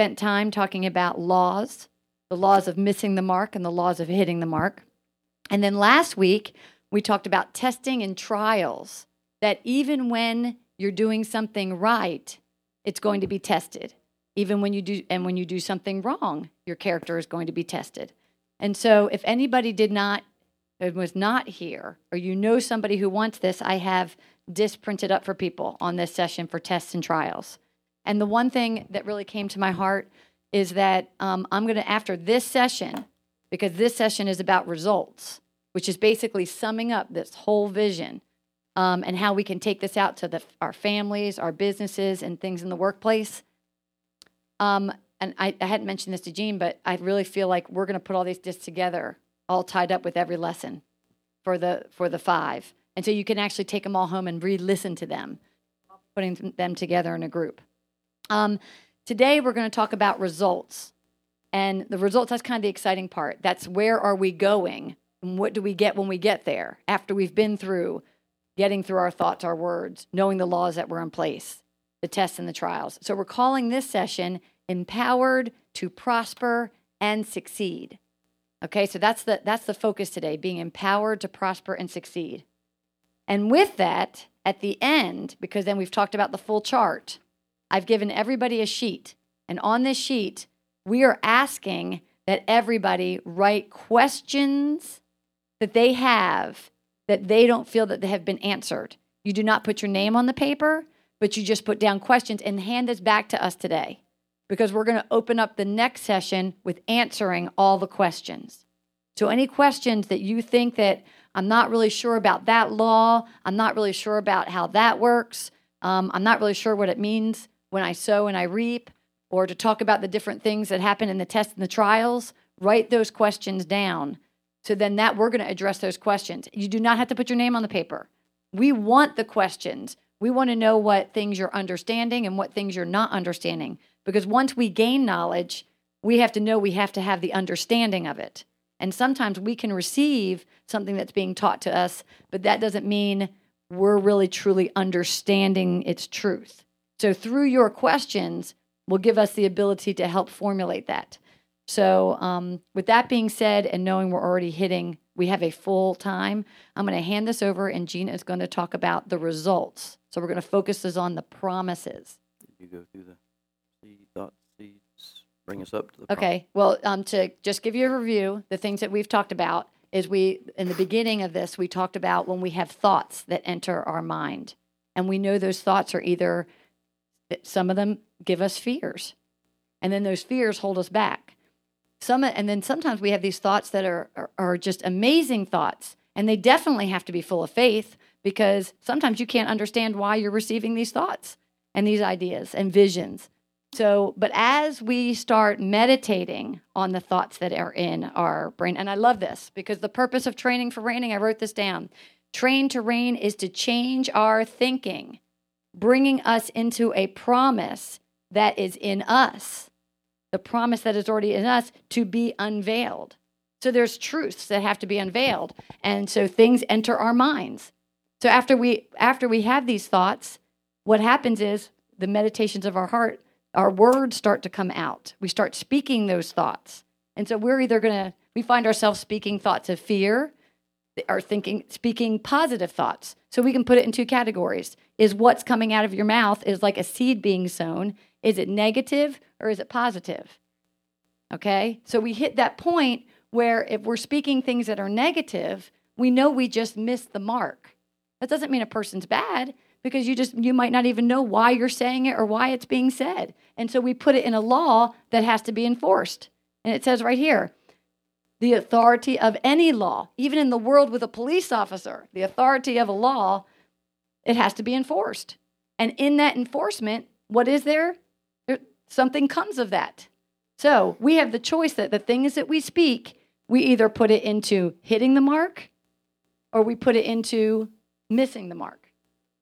spent time talking about laws, the laws of missing the mark and the laws of hitting the mark. And then last week, we talked about testing and trials, that even when you're doing something right, it's going to be tested. Even when you do, and when you do something wrong, your character is going to be tested. And so, if anybody did not, uh, was not here, or you know somebody who wants this, I have this printed up for people on this session for tests and trials. And the one thing that really came to my heart is that um, I'm going to, after this session, because this session is about results, which is basically summing up this whole vision um, and how we can take this out to the, our families, our businesses, and things in the workplace. Um, and I, I hadn't mentioned this to Jean, but I really feel like we're going to put all these discs together, all tied up with every lesson for the for the five, and so you can actually take them all home and re-listen to them, putting them together in a group. Um, today we're going to talk about results, and the results. That's kind of the exciting part. That's where are we going, and what do we get when we get there after we've been through getting through our thoughts, our words, knowing the laws that were in place, the tests and the trials. So we're calling this session empowered to prosper and succeed. Okay, so that's the that's the focus today, being empowered to prosper and succeed. And with that, at the end, because then we've talked about the full chart, I've given everybody a sheet. And on this sheet, we are asking that everybody write questions that they have that they don't feel that they have been answered. You do not put your name on the paper, but you just put down questions and hand this back to us today because we're going to open up the next session with answering all the questions. So, any questions that you think that I'm not really sure about that law, I'm not really sure about how that works, um, I'm not really sure what it means when I sow and I reap, or to talk about the different things that happen in the tests and the trials, write those questions down. So then that we're going to address those questions. You do not have to put your name on the paper. We want the questions. We want to know what things you're understanding and what things you're not understanding. Because once we gain knowledge, we have to know we have to have the understanding of it. And sometimes we can receive something that's being taught to us, but that doesn't mean we're really truly understanding its truth. So, through your questions, will give us the ability to help formulate that. So, um, with that being said, and knowing we're already hitting, we have a full time, I'm going to hand this over, and Gina is going to talk about the results. So, we're going to focus this on the promises. Did you go through the seed, thought seeds, bring us up to the. prom- Okay. Well, um, to just give you a review, the things that we've talked about is we, in the beginning of this, we talked about when we have thoughts that enter our mind. And we know those thoughts are either, some of them give us fears. And then those fears hold us back. Some, and then sometimes we have these thoughts that are, are, are just amazing thoughts. And they definitely have to be full of faith because sometimes you can't understand why you're receiving these thoughts and these ideas and visions. So, but as we start meditating on the thoughts that are in our brain, and I love this because the purpose of training for reigning, I wrote this down. Train to reign is to change our thinking, bringing us into a promise that is in us, the promise that is already in us to be unveiled. So there's truths that have to be unveiled, and so things enter our minds. So after we after we have these thoughts, what happens is the meditations of our heart our words start to come out. We start speaking those thoughts. And so we're either going to, we find ourselves speaking thoughts of fear or thinking, speaking positive thoughts. So we can put it in two categories. Is what's coming out of your mouth is like a seed being sown. Is it negative or is it positive? Okay. So we hit that point where if we're speaking things that are negative, we know we just missed the mark. That doesn't mean a person's bad because you just you might not even know why you're saying it or why it's being said. And so we put it in a law that has to be enforced. And it says right here, the authority of any law, even in the world with a police officer, the authority of a law, it has to be enforced. And in that enforcement, what is there? something comes of that. So we have the choice that the things that we speak, we either put it into hitting the mark or we put it into missing the mark.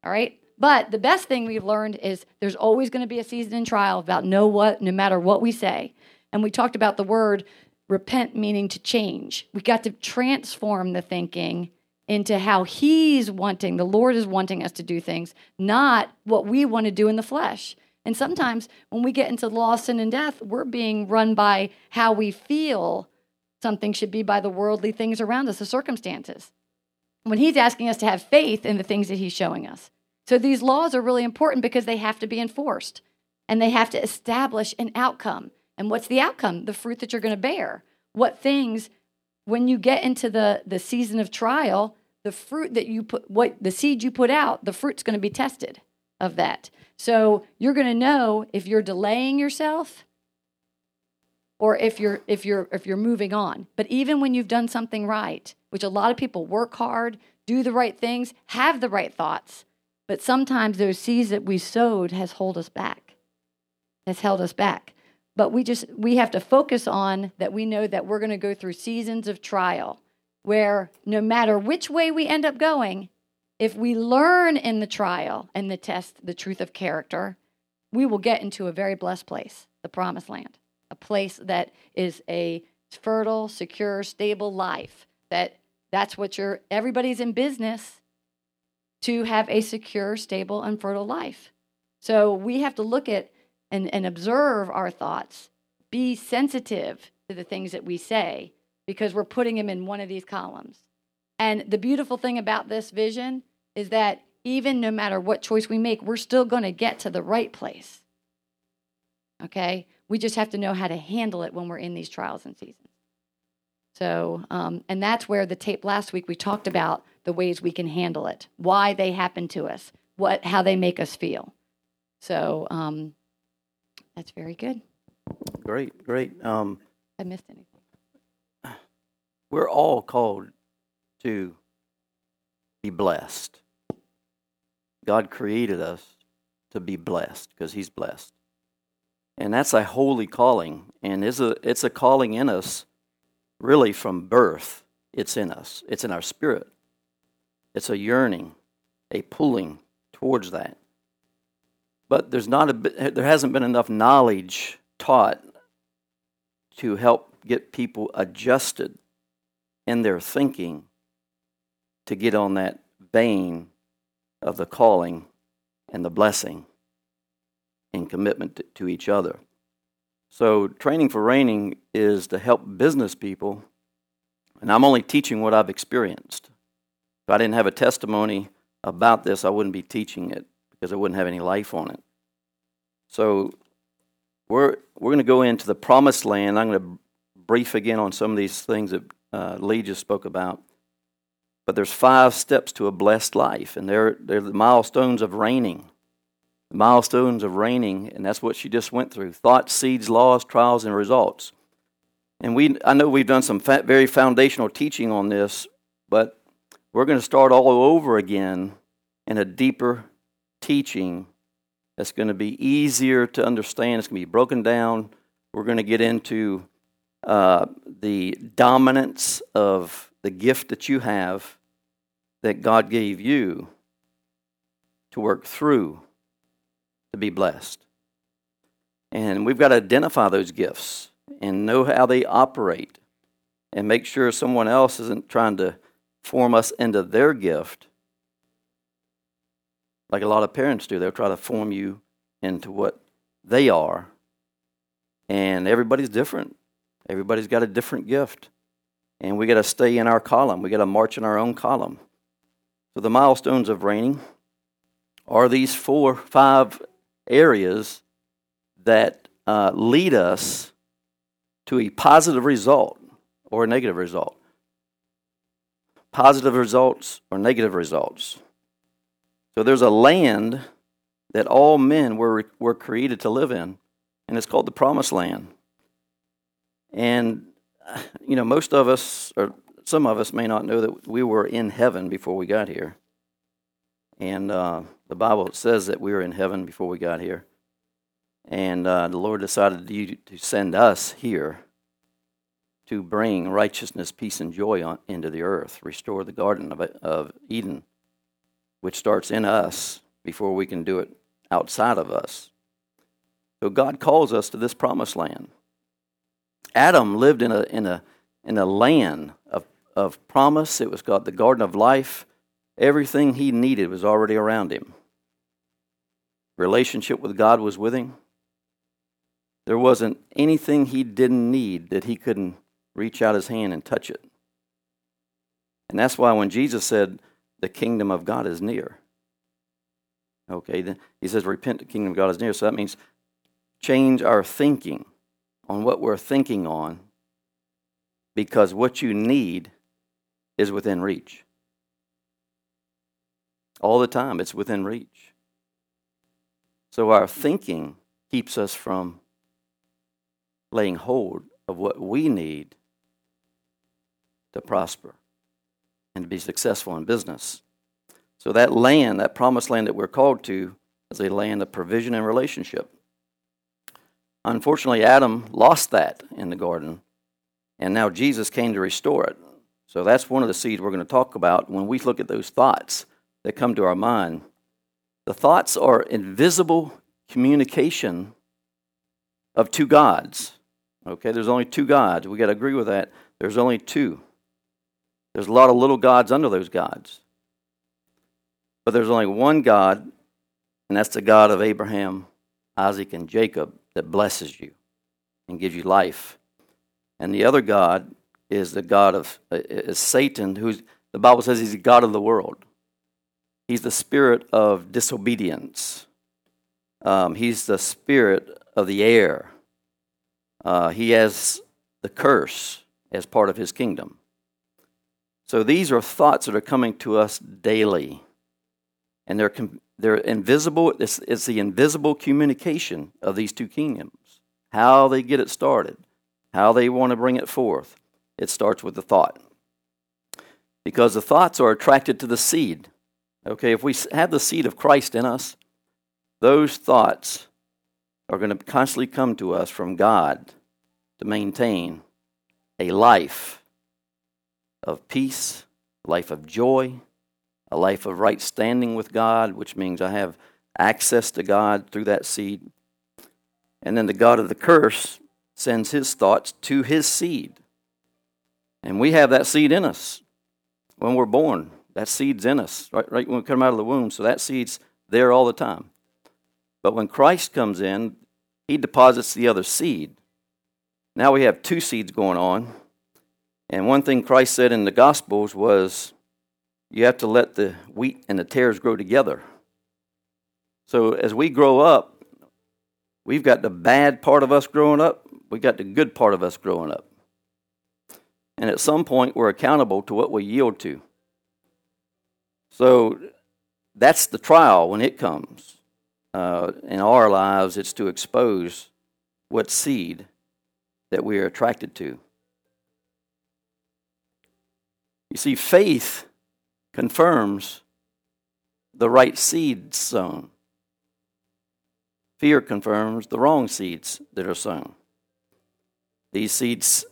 All right. But the best thing we've learned is there's always going to be a season in trial about know what, no matter what we say. And we talked about the word repent meaning to change. We got to transform the thinking into how He's wanting, the Lord is wanting us to do things, not what we want to do in the flesh. And sometimes when we get into law, sin, and death, we're being run by how we feel something should be by the worldly things around us, the circumstances. When he's asking us to have faith in the things that he's showing us. So these laws are really important because they have to be enforced and they have to establish an outcome. And what's the outcome? The fruit that you're going to bear. What things, when you get into the, the season of trial, the fruit that you put, what the seed you put out, the fruit's going to be tested of that. So you're going to know if you're delaying yourself or if you're if you're if you're moving on. But even when you've done something right, which a lot of people work hard, do the right things, have the right thoughts, but sometimes those seeds that we sowed has held us back. Has held us back. But we just we have to focus on that we know that we're going to go through seasons of trial where no matter which way we end up going, if we learn in the trial and the test the truth of character, we will get into a very blessed place, the promised land a place that is a fertile, secure, stable life. That that's what you're everybody's in business to have a secure, stable, and fertile life. So we have to look at and, and observe our thoughts, be sensitive to the things that we say, because we're putting them in one of these columns. And the beautiful thing about this vision is that even no matter what choice we make, we're still going to get to the right place. Okay? We just have to know how to handle it when we're in these trials and seasons. So, um, and that's where the tape last week we talked about the ways we can handle it, why they happen to us, what, how they make us feel. So, um, that's very good. Great, great. Um, I missed anything. we're all called to be blessed. God created us to be blessed because He's blessed. And that's a holy calling. And it's a, it's a calling in us really from birth. It's in us, it's in our spirit. It's a yearning, a pulling towards that. But there's not a there hasn't been enough knowledge taught to help get people adjusted in their thinking to get on that vein of the calling and the blessing and commitment to each other. So, training for reigning is to help business people, and I'm only teaching what I've experienced. If I didn't have a testimony about this, I wouldn't be teaching it because it wouldn't have any life on it. So, we're, we're going to go into the promised land. I'm going to brief again on some of these things that uh, Lee just spoke about. But there's five steps to a blessed life, and they're, they're the milestones of reigning the milestones of reigning, and that's what she just went through thoughts, seeds, laws, trials, and results. And we, I know we've done some very foundational teaching on this, but we're going to start all over again in a deeper teaching that's going to be easier to understand. It's going to be broken down. We're going to get into uh, the dominance of the gift that you have that God gave you to work through to be blessed. And we've got to identify those gifts and know how they operate and make sure someone else isn't trying to form us into their gift like a lot of parents do. They'll try to form you into what they are. And everybody's different. Everybody's got a different gift. And we got to stay in our column. We got to march in our own column. So the milestones of reigning are these four, five areas that uh, lead us to a positive result or a negative result. Positive results or negative results. So there's a land that all men were, were created to live in, and it's called the Promised Land. And, you know, most of us, or some of us may not know that we were in heaven before we got here. And uh, the Bible says that we were in heaven before we got here. And uh, the Lord decided to, send us here to bring righteousness, peace, and joy on, into the earth, restore the Garden of, of Eden, which starts in us before we can do it outside of us. So God calls us to this promised land. Adam lived in a, in a, in a land of, of promise. It was called the Garden of Life. Everything he needed was already around him. relationship with God was with him. There wasn't anything he didn't need that he couldn't reach out his hand and touch it. And that's why when Jesus said, the kingdom of God is near. Okay, then he says, repent, the kingdom of God is near. So that means change our thinking on what we're thinking on because what you need is within reach. All the time, it's within reach. So our thinking keeps us from laying hold of what we need to prosper and to be successful in business. So that land, that promised land that we're called to, is a land of provision and relationship. Unfortunately, Adam lost that in the garden, and now Jesus came to restore it. So that's one of the seeds we're going to talk about when we look at those thoughts that come to our mind. The thoughts are invisible communication of two gods. Okay, there's only two gods. We got to agree with that. There's only two. There's a lot of little gods under those gods. But there's only one God, and that's the God of Abraham, Isaac, and Jacob that blesses you and gives you life. And the other God is the God of uh, is Satan, who's the Bible says he's the God of the world. He's the spirit of disobedience. Um, he's the spirit of the air. Uh, he has the curse as part of his kingdom. So these are thoughts that are coming to us daily. And they're, they're invisible. It's, it's the invisible communication of these two kingdoms. How they get it started, how they want to bring it forth. It starts with the thought. Because the thoughts are attracted to the seed. Okay, if we have the seed of Christ in us, those thoughts are going to constantly come to us from God to maintain a life of peace, a life of joy, a life of right standing with God, which means I have access to God through that seed. And then the God of the curse sends his thoughts to his seed. And we have that seed in us when we're born. That seed's in us, right, right when we come out of the womb. So that seed's there all the time. But when Christ comes in, he deposits the other seed. Now we have two seeds going on and one thing Christ said in the Gospels was, you have to let the wheat and the tares grow together. So as we grow up, we've got the bad part of us growing up, we've got the good part of us growing up. And at some point, we're accountable to what we yield to. So that's the trial when it comes. Uh, in our lives, it's to expose what seed that we are attracted to. You see, faith confirms the right seed sown. Fear confirms the wrong seeds that are sown. These seeds,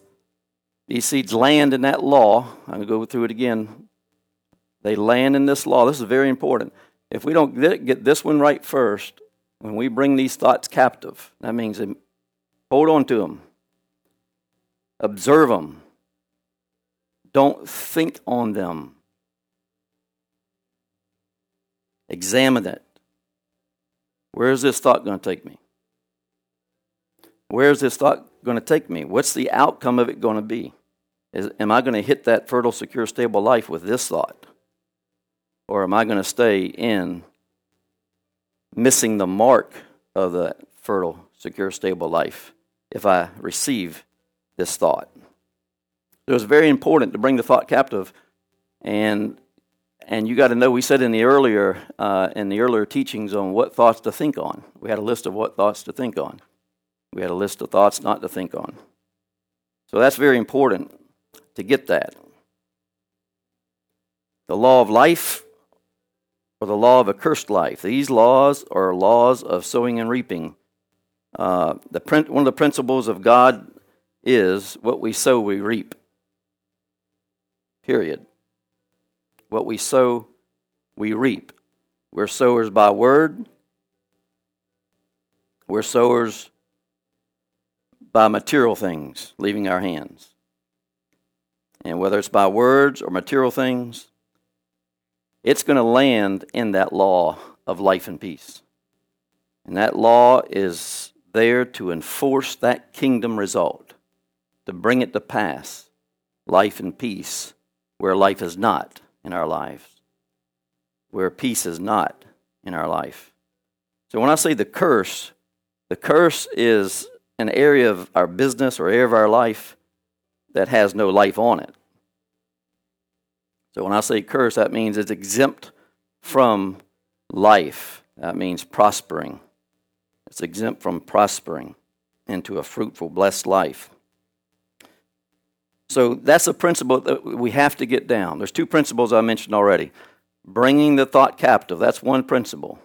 these seeds land in that law. I'm going to go through it again. They land in this law. This is very important. If we don't get this one right first, when we bring these thoughts captive, that means um, hold on to them, observe them, don't think on them. Examine it. Where is this thought going to take me? Where is this thought going to take me? What's the outcome of it going to be? Is, am I going to hit that fertile, secure, stable life with this thought? Or am I going to stay in missing the mark of the fertile, secure, stable life if I receive this thought? It was very important to bring the thought captive, and and you got to know. We said in the earlier uh, in the earlier teachings on what thoughts to think on. We had a list of what thoughts to think on. We had a list of thoughts not to think on. So that's very important to get that. The law of life or the law of a cursed life. These laws are laws of sowing and reaping. Uh, the one of the principles of God is what we sow, we reap. Period. What we sow, we reap. We're sowers by word, we're sowers by material things leaving our hands. And whether it's by words or material things, it's going to land in that law of life and peace. And that law is there to enforce that kingdom result, to bring it to pass life and peace where life is not in our lives, where peace is not in our life. So when I say the curse, the curse is an area of our business or area of our life that has no life on it. So when I say curse, that means it's exempt from life. That means prospering. It's exempt from prospering into a fruitful, blessed life. So that's a principle that we have to get down. There's two principles I mentioned already. Bringing the thought captive, that's one principle.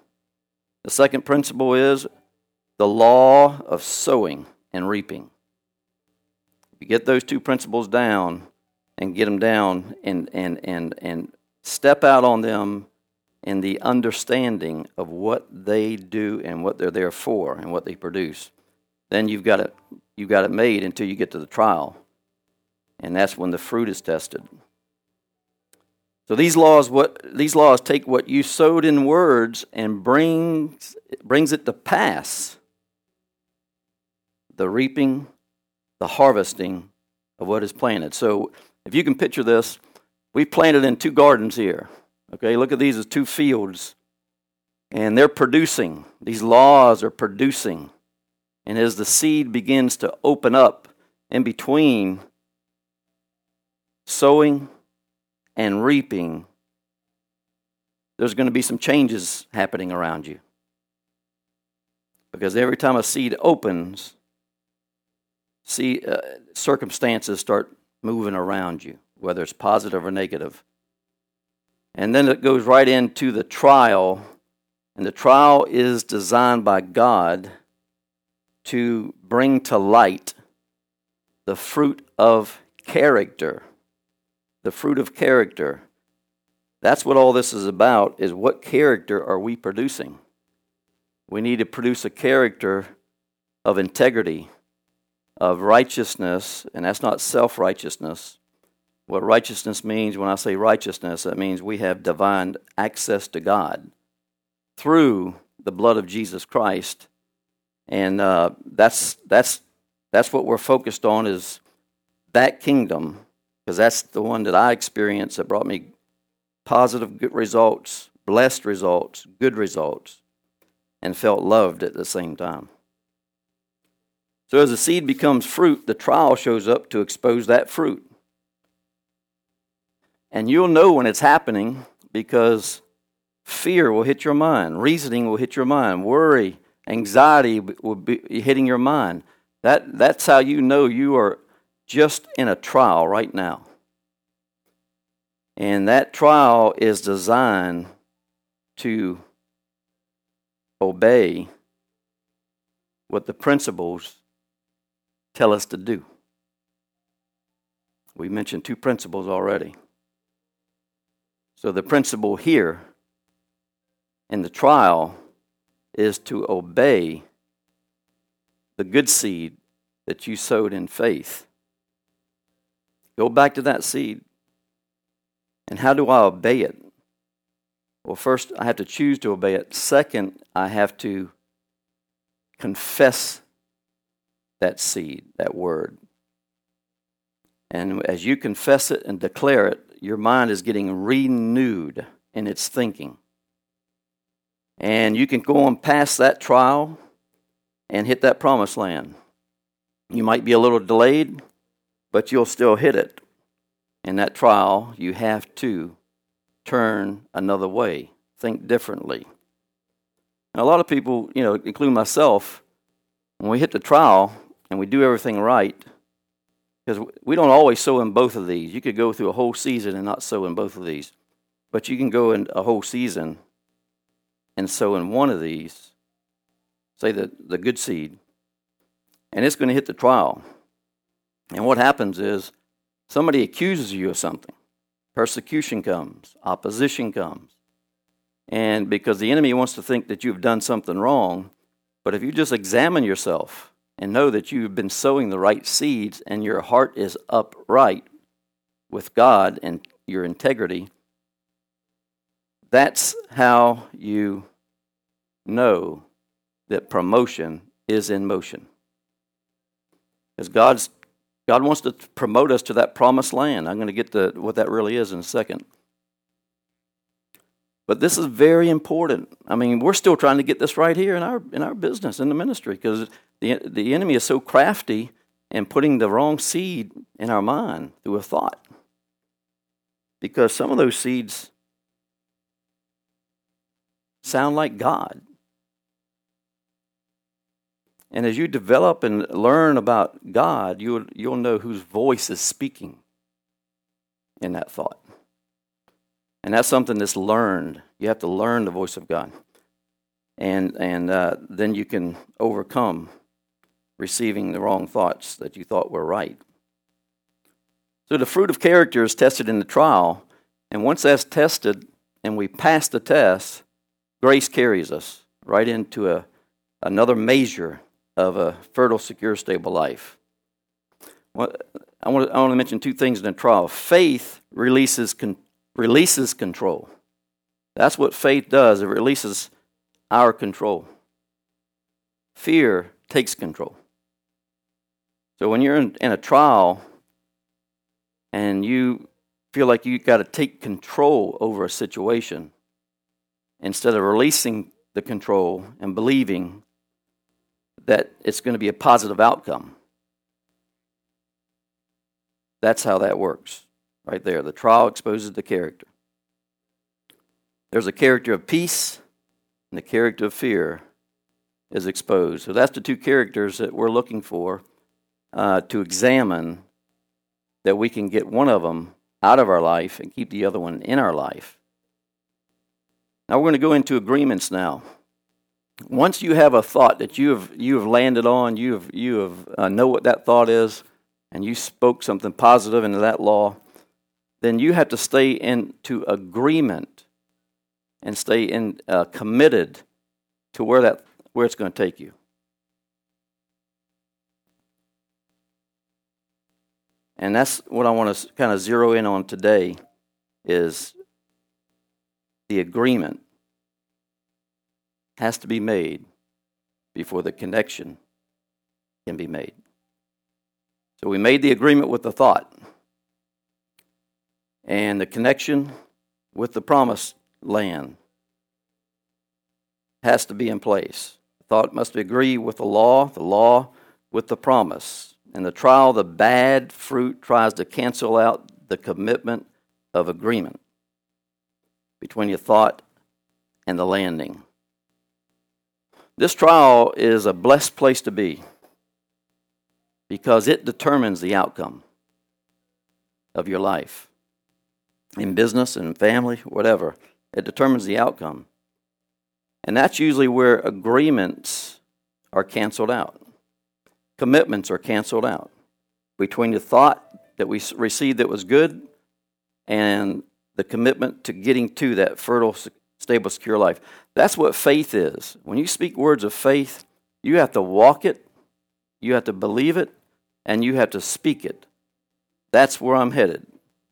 The second principle is the law of sowing and reaping. You get those two principles down and get them down and, and, and, and step out on them in the understanding of what they do and what they're there for and what they produce, then you've got it, you've got it made until you get to the trial. And that's when the fruit is tested. So these laws, what these laws take what you sowed in words and brings brings it to pass. The reaping, the harvesting of what is planted. So if you can picture this, we planted in two gardens here. Okay, look at these as two fields. And they're producing. These laws are producing. And as the seed begins to open up in between sowing and reaping, there's going to be some changes happening around you. Because every time a seed opens, see uh, circumstances start moving around you, whether it's positive or negative. And then it goes right into the trial, and the trial is designed by God to bring to light the fruit of character. The fruit of character. That's what all this is about is what character are we producing? We need to produce a character of integrity, of righteousness, and that's not self-righteousness what righteousness means, when I say righteousness, that means we have divine access to God through the blood of Jesus Christ. And uh, that's, that's, that's what we're focused on is that kingdom, because that's the one that I experienced that brought me positive good results, blessed results, good results, and felt loved at the same time. So as the seed becomes fruit, the trial shows up to expose that fruit. And you'll know when it's happening because fear will hit your mind, reasoning will hit your mind, worry, anxiety will be hitting your mind. That, that's how you know you are just in a trial right now. And that trial is designed to obey what the principles tell us to do. We mentioned two principles already. So the principle here in the trial is to obey the good seed that you sowed in faith. Go back to that seed. And how do I obey it? Well, first, I have to choose to obey it. Second, I have to confess that seed, that word. And as you confess it and declare it, your mind is getting renewed in its thinking. And you can go on past that trial and hit that promised land. You might be a little delayed, but you'll still hit it. In that trial, you have to turn another way, think differently. Now, a lot of people, you know, including myself, when we hit the trial and we do everything right, because we don't always sow in both of these. You could go through a whole season and not sow in both of these. But you can go in a whole season and sow in one of these, say the, the good seed, and it's going to hit the trial. And what happens is somebody accuses you of something. Persecution comes, opposition comes. And because the enemy wants to think that you've done something wrong, but if you just examine yourself, and know that you've been sowing the right seeds and your heart is upright with God and your integrity, that's how you know that promotion is in motion. Because God's God wants to promote us to that promised land. I'm going to get to what that really is in a second. But this is very important. I mean, we're still trying to get this right here in our in our business in the ministry because the the enemy is so crafty in putting the wrong seed in our mind through a thought. Because some of those seeds sound like God. And as you develop and learn about God, you'll, you'll know whose voice is speaking in that thought. And that's something that's learned. You have to learn the voice of God. And, and uh, then you can overcome receiving the wrong thoughts that you thought were right. So the fruit of character is tested in the trial. And once that's tested and we pass the test, grace carries us right into a, another measure of a fertile, secure, stable life. Well, I want to, I want to mention two things in the trial. Faith releases, con, releases control. That's what faith does, it releases our control. Fear takes control. So when you're in, in a trial and you feel like you've got to take control over a situation, instead of releasing the control and believing that it's going to be a positive outcome. That's how that works, right there. The trial exposes the character. There's a character of peace, and the character of fear is exposed. So that's the two characters that we're looking for uh, to examine that we can get one of them out of our life and keep the other one in our life. Now we're going to go into agreements now once you have a thought that you have you have landed on, you have you have uh, know what that thought is, and you spoke something positive into that law, then you have to stay into agreement and stay in uh, committed to where that where it's going to take you. And that's what I want to kind of zero in on today is the agreement has to be made before the connection can be made. So we made the agreement with the thought, and the connection with the promised land has to be in place. The thought must agree with the law, the law with the promise. In the trial, the bad fruit tries to cancel out the commitment of agreement between your thought and the landing. This trial is a blessed place to be because it determines the outcome of your life. In business and family, whatever, it determines the outcome. And that's usually where agreements are canceled out, commitments are canceled out between the thought that we received that was good and the commitment to getting to that fertile, stable, secure life. That's what faith is. When you speak words of faith, you have to walk it, you have to believe it, and you have to speak it. That's where I'm headed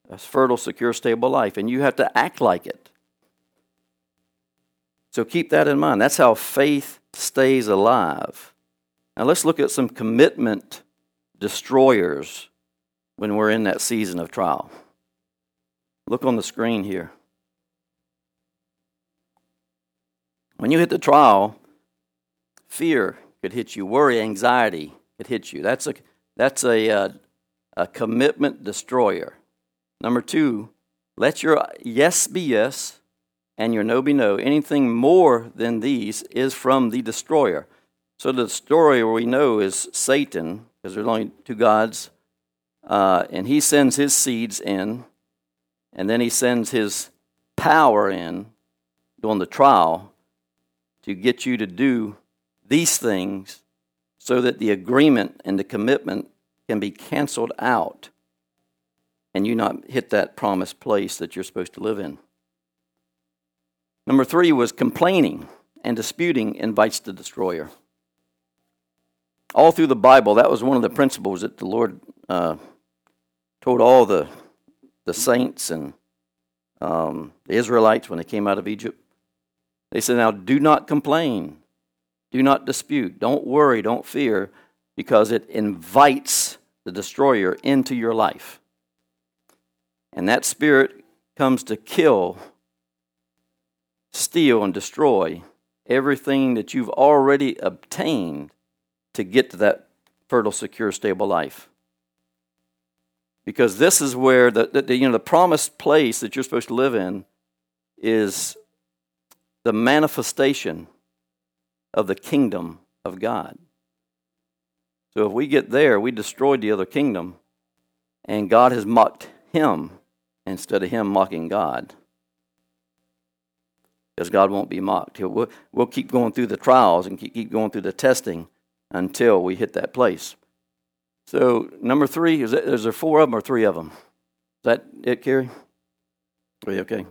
a fertile, secure, stable life. And you have to act like it. So keep that in mind. That's how faith stays alive. Now let's look at some commitment destroyers when we're in that season of trial. Look on the screen here. When you hit the trial, fear could hit you, worry, anxiety could hit you. That's a, that's a, uh, a commitment destroyer. Number two, let your yes be yes and your no be no. Anything more than these is from the destroyer. So the destroyer we know is Satan, because there's only two gods, uh, and he sends his seeds in, and then he sends his power in during the trial to get you to do these things so that the agreement and the commitment can be canceled out and you not hit that promised place that you're supposed to live in. Number three was complaining and disputing invites the destroyer. All through the Bible, that was one of the principles that the Lord uh, told all the, the saints and um, the Israelites when they came out of Egypt. They said, Now do not complain Do not dispute. Don't worry. Don't fear because it invites the destroyer into your life. And that spirit comes to kill, steal, and destroy everything that you've already obtained to get to that fertile, secure, stable life. Because this is where the, the, you know the promised place that you're supposed to live in is the manifestation of the kingdom of God. So if we get there, we destroyed the other kingdom, and God has mocked him instead of him mocking God. Because God won't be mocked. We'll, we'll keep going through the trials and keep going through the testing until we hit that place. So, number three, is, is there four of them or three of them? Is that it, Carrie? Okay.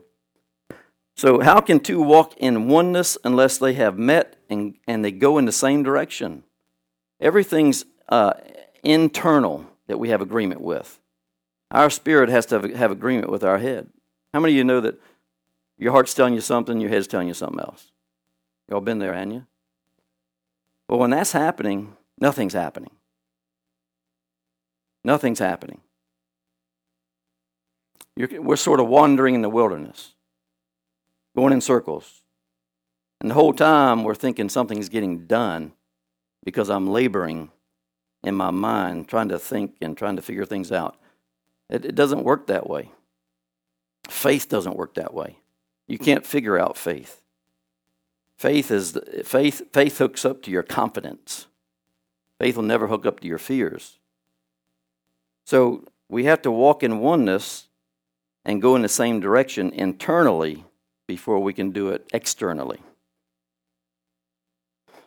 So, how can two walk in oneness unless they have met and, and they go in the same direction? Everything's uh, internal that we have agreement with. Our spirit has to have, have agreement with our head. How many of you know that your heart's telling you something, your head's telling you something else? Y'all been there, haven't you? Well, when that's happening, nothing's happening. Nothing's happening. You're, we're sort of wandering in the wilderness, going in circles. And the whole time we're thinking something's getting done because I'm laboring in my mind, trying to think and trying to figure things out. It, it doesn't work that way. Faith doesn't work that way. You can't figure out faith. Faith is faith. Faith hooks up to your confidence. Faith will never hook up to your fears. So we have to walk in oneness and go in the same direction internally before we can do it externally.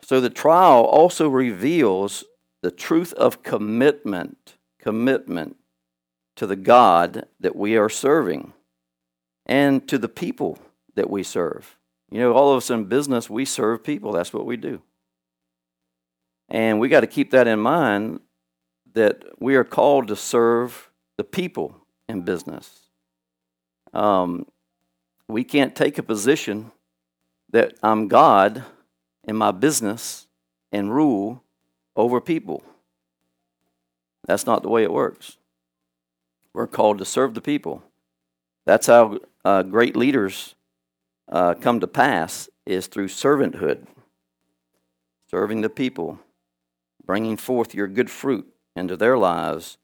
So the trial also reveals the truth of commitment, commitment to the God that we are serving and to the people that we serve. You know, all of us in business, we serve people. That's what we do. And we got to keep that in mind that we are called to serve the people in business. Um, we can't take a position that I'm God in my business and rule over people. That's not the way it works. We're called to serve the people. That's how uh, great leaders uh, come to pass is through servanthood, serving the people, bringing forth your good fruit into their lives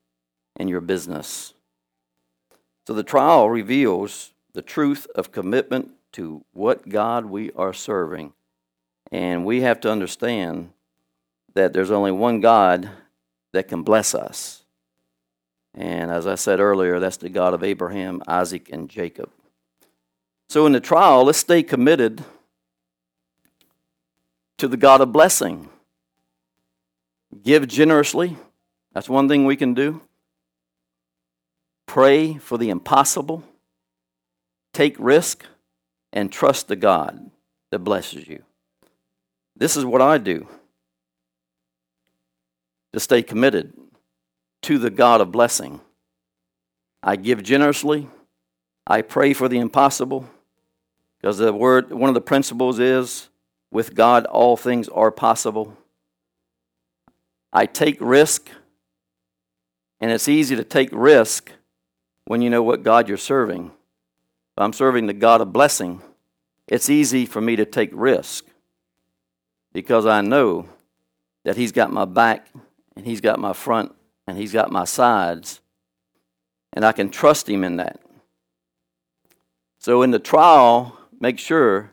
and your business. So the trial reveals the truth of commitment to what God we are serving. And we have to understand that there's only one God that can bless us. And as I said earlier, that's the God of Abraham, Isaac, and Jacob. So in the trial, let's stay committed to the God of blessing. Give generously. That's one thing we can do. Pray for the impossible. Take risk and trust the God that blesses you. This is what I do to stay committed to the God of blessing. I give generously. I pray for the impossible. Because the word, one of the principles is with God, all things are possible. I take risk, and it's easy to take risk when you know what God you're serving. I'm serving the God of blessing, it's easy for me to take risk because I know that He's got my back, and He's got my front, and He's got my sides, and I can trust Him in that. So in the trial, make sure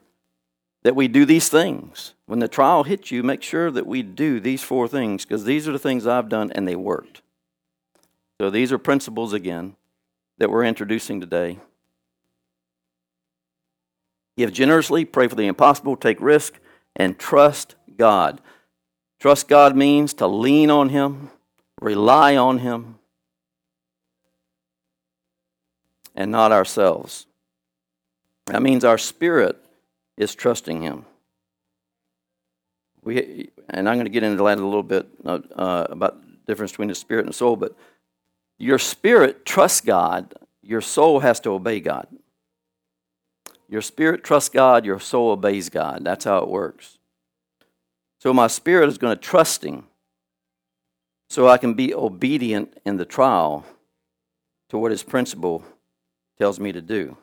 that we do these things. When the trial hits you, make sure that we do these four things because these are the things I've done and they worked. So these are principles again that we're introducing today. Give generously, pray for the impossible, take risk, and trust God. Trust God means to lean on Him, rely on Him, and not ourselves. That means our spirit is trusting Him. We, and I'm going to get into that a little bit uh, uh, about the difference between the spirit and the soul, but your spirit trusts God, your soul has to obey God. Your spirit trusts God, your soul obeys God. That's how it works. So my spirit is going to trust Him so I can be obedient in the trial to what His principle tells me to do.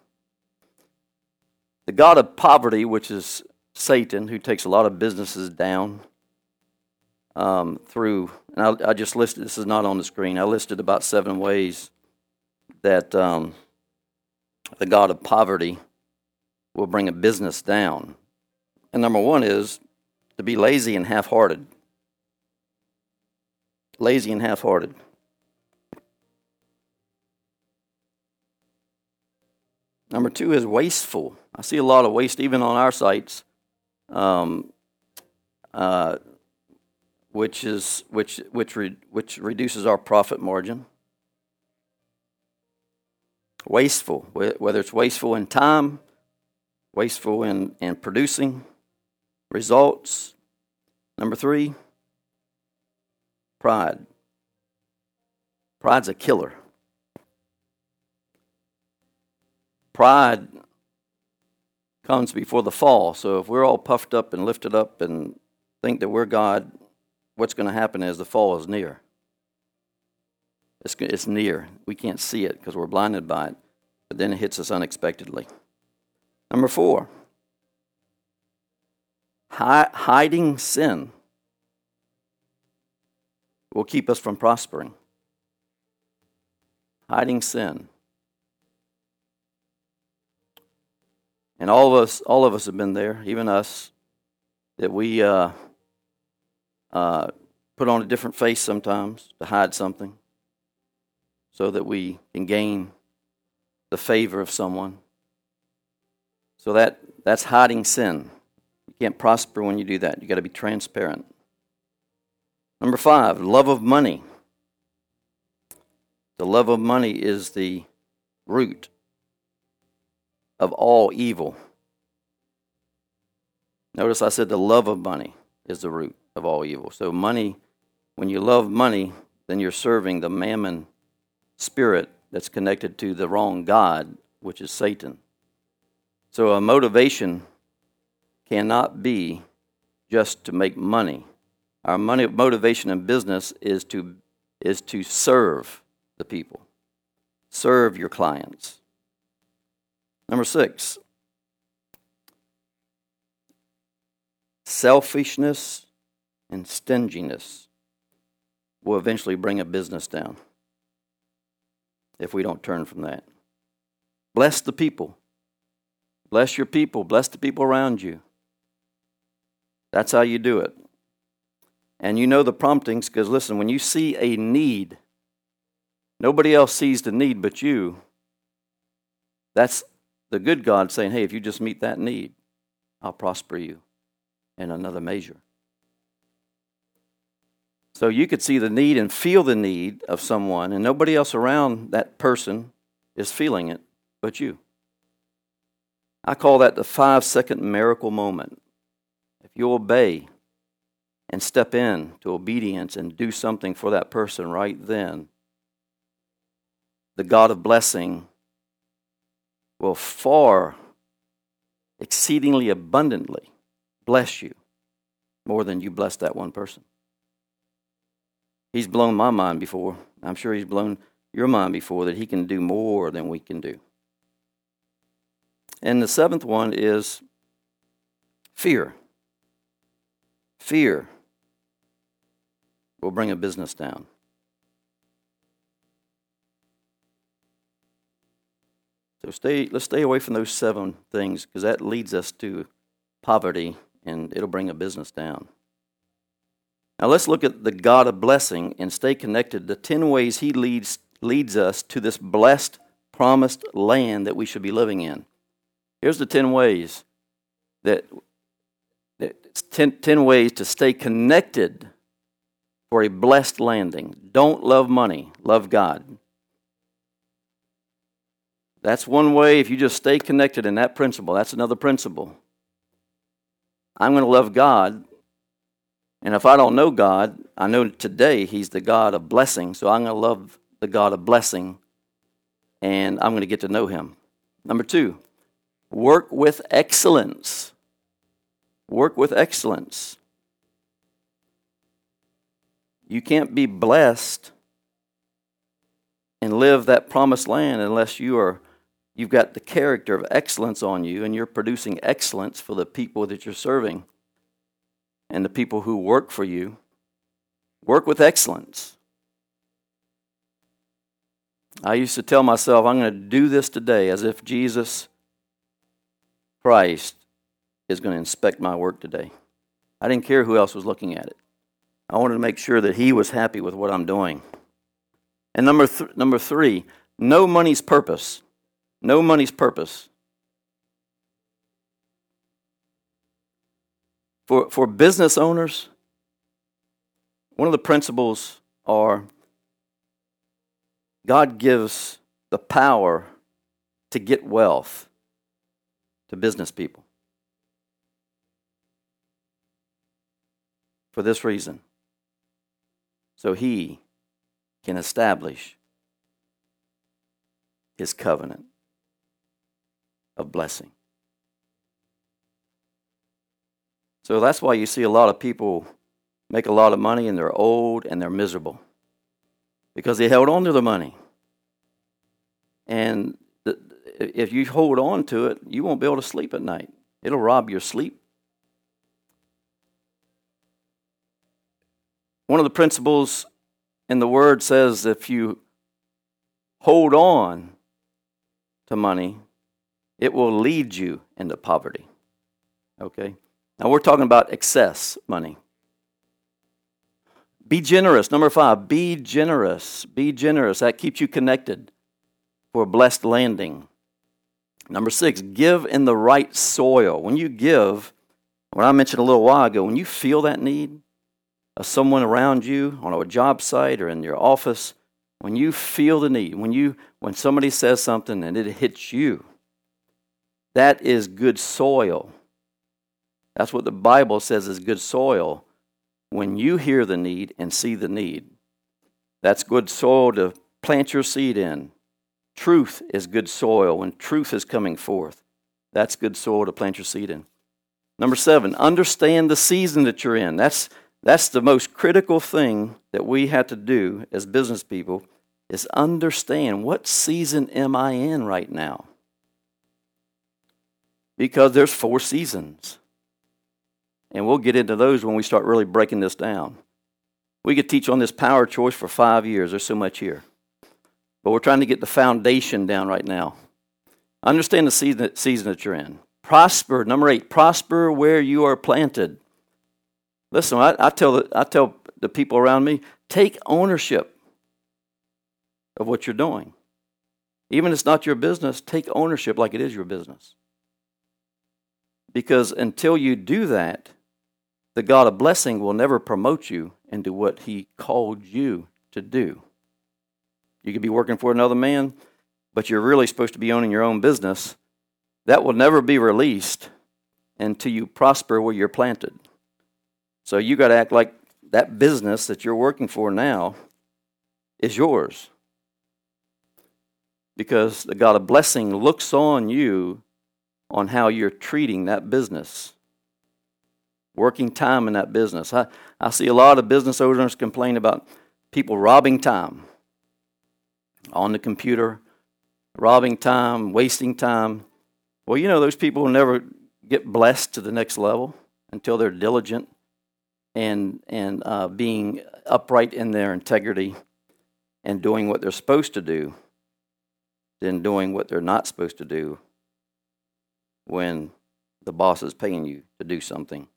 The God of poverty, which is Satan, who takes a lot of businesses down um, through, and I, I, just listed, this is not on the screen, I listed about seven ways that um, the God of poverty will bring a business down. And number one is to be lazy and half hearted. Lazy and half hearted. Number two is wasteful. I see a lot of waste even on our sites, um, uh, which is which which re, which reduces our profit margin. Wasteful, whether it's wasteful in time, wasteful in, in producing results. Number three, pride. Pride's a killer. Pride comes before the fall. So if we're all puffed up and lifted up and think that we're God, what's going to happen is the fall is near. It's, it's near. We can't see it because we're blinded by it, but then it hits us unexpectedly. Number four, hi- hiding sin will keep us from prospering. Hiding sin. And all of us, all of us have been there, even us, that we uh, uh, put on a different face sometimes to hide something, so that we can gain the favor of someone. So that that's hiding sin. You can't prosper when you do that. You've got to be transparent. Number five, love of money. The love of money is the root of all evil. Notice I said the love of money is the root of all evil. So, money, when you love money, then you're serving the mammon spirit that's connected to the wrong God, which is Satan. So, a motivation cannot be just to make money. Our money motivation in business is to is to serve the people. Serve your clients. Number six, selfishness and stinginess will eventually bring a business down if we don't turn from that. Bless the people. Bless your people. Bless the people around you. That's how you do it. And you know the promptings because, listen, when you see a need, nobody else sees the need but you. That's the good God saying, hey, if you just meet that need, I'll prosper you in another measure. So you could see the need and feel the need of someone, and nobody else around that person is feeling it but you. I call that the five second miracle moment. If you obey and step in to obedience and do something for that person right then, the God of blessing will far exceedingly abundantly bless you more than you bless that one person. He's blown my mind before. I'm sure he's blown your mind before that he can do more than we can do. And the seventh one is fear. Fear will bring a business down. So stay, let's stay away from those seven things because that leads us to poverty and it'll bring a business down. Now let's look at the God of blessing and stay connected. The 10 ways He leads, leads us to this blessed, promised land that we should be living in. Here's the 10 ways that, that 10, 10 ways to stay connected for a blessed landing. Don't love money, love God. That's one way, if you just stay connected in that principle, that's another principle. I'm going to love God. And if I don't know God, I know today He's the God of blessing, so I'm going to love the God of blessing and I'm going to get to know Him. Number two, work with excellence. Work with excellence. You can't be blessed and live that promised land unless you are you've got the character of excellence on you and you're producing excellence for the people that you're serving and the people who work for you. Work with excellence. I used to tell myself, I'm going to do this today as if Jesus Christ is going to inspect my work today. I didn't care who else was looking at it. I wanted to make sure that he was happy with what I'm doing. And number, th- number three, know money's purpose. Know money's purpose. For, for business owners, one of the principles are God gives the power to get wealth to business people. For this reason. So he can establish his covenant of blessing. So that's why you see a lot of people make a lot of money and they're old and they're miserable because they held on to the money. And the, if you hold on to it, you won't be able to sleep at night. It'll rob your sleep. One of the principles in the Word says if you hold on to money, it will lead you into poverty. Okay? Now we're talking about excess money. Be generous. Number five, be generous. Be generous. That keeps you connected for a blessed landing. Number six, give in the right soil. When you give, what I mentioned a little while ago, when you feel that need of someone around you on a job site or in your office, when you feel the need, when you when somebody says something and it hits you, that is good soil. That's what the Bible says is good soil when you hear the need and see the need. That's good soil to plant your seed in. Truth is good soil when truth is coming forth. That's good soil to plant your seed in. Number seven, understand the season that you're in. That's, that's the most critical thing that we have to do as business people is understand what season am I in right now? Because there's four seasons. And we'll get into those when we start really breaking this down. We could teach on this power choice for five years. There's so much here. But we're trying to get the foundation down right now. Understand the season, season that you're in. Prosper, number eight, prosper where you are planted. Listen, I, I, tell the, I tell the people around me take ownership of what you're doing. Even if it's not your business, take ownership like it is your business. Because until you do that, the God of blessing will never promote you into what He called you to do. You could be working for another man, but you're really supposed to be owning your own business. That will never be released until you prosper where you're planted. So you got to act like that business that you're working for now is yours. Because the God of blessing looks on you on how you're treating that business working time in that business. I, I see a lot of business owners complain about people robbing time on the computer, robbing time, wasting time. Well, you know, those people will never get blessed to the next level until they're diligent and, and uh, being upright in their integrity and doing what they're supposed to do than doing what they're not supposed to do when the boss is paying you to do something.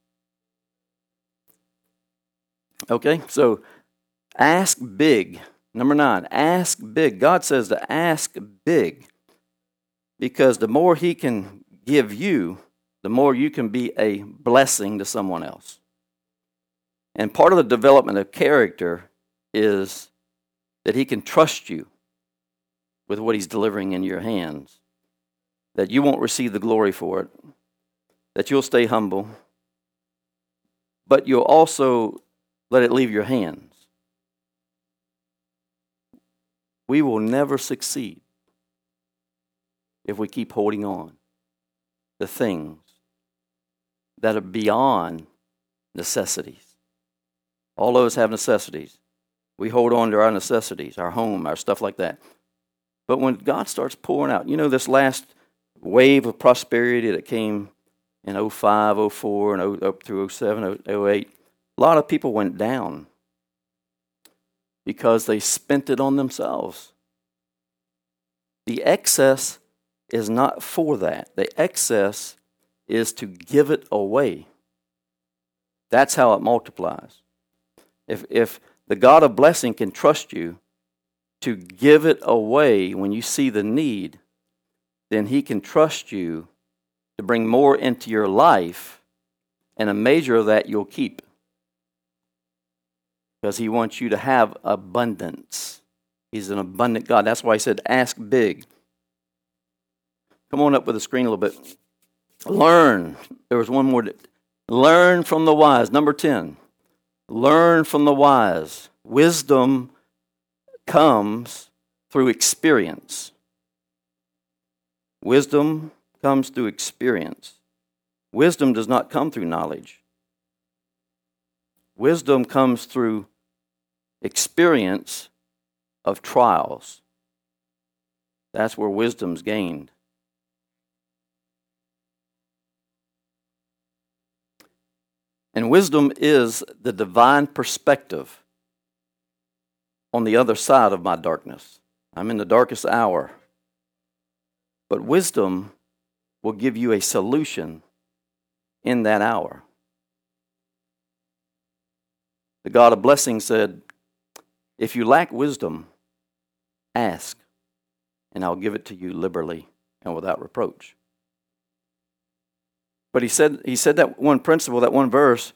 Okay, so ask big. Number nine, ask big. God says to ask big because the more He can give you, the more you can be a blessing to someone else. And part of the development of character is that He can trust you with what He's delivering in your hands, that you won't receive the glory for it, that you'll stay humble, but you'll also let it leave your hands. We will never succeed if we keep holding on to things that are beyond necessities. All of us have necessities. We hold on to our necessities, our home, our stuff like that. But when God starts pouring out, you know, this last wave of prosperity that came in 05, 04, and oh, up through 07, 08, a lot of people went down because they spent it on themselves. The excess is not for that. The excess is to give it away. That's how it multiplies. If, if the God of blessing can trust you to give it away when you see the need, then He can trust you to bring more into your life, and a measure of that you'll keep. Because He wants you to have abundance. He's an abundant God. That's why He said, ask big. Come on up with the screen a little bit. Learn. There was one more. Learn from the wise. Number 10. Learn from the wise. Wisdom comes through experience. Wisdom comes through experience. Wisdom does not come through knowledge. Wisdom comes through experience of trials. That's where wisdom's gained. And wisdom is the divine perspective on the other side of my darkness. I'm in the darkest hour. But wisdom will give you a solution in that hour. The God of blessing said, If you lack wisdom, ask, and I'll give it to you liberally and without reproach. But he said, he said that one principle, that one verse,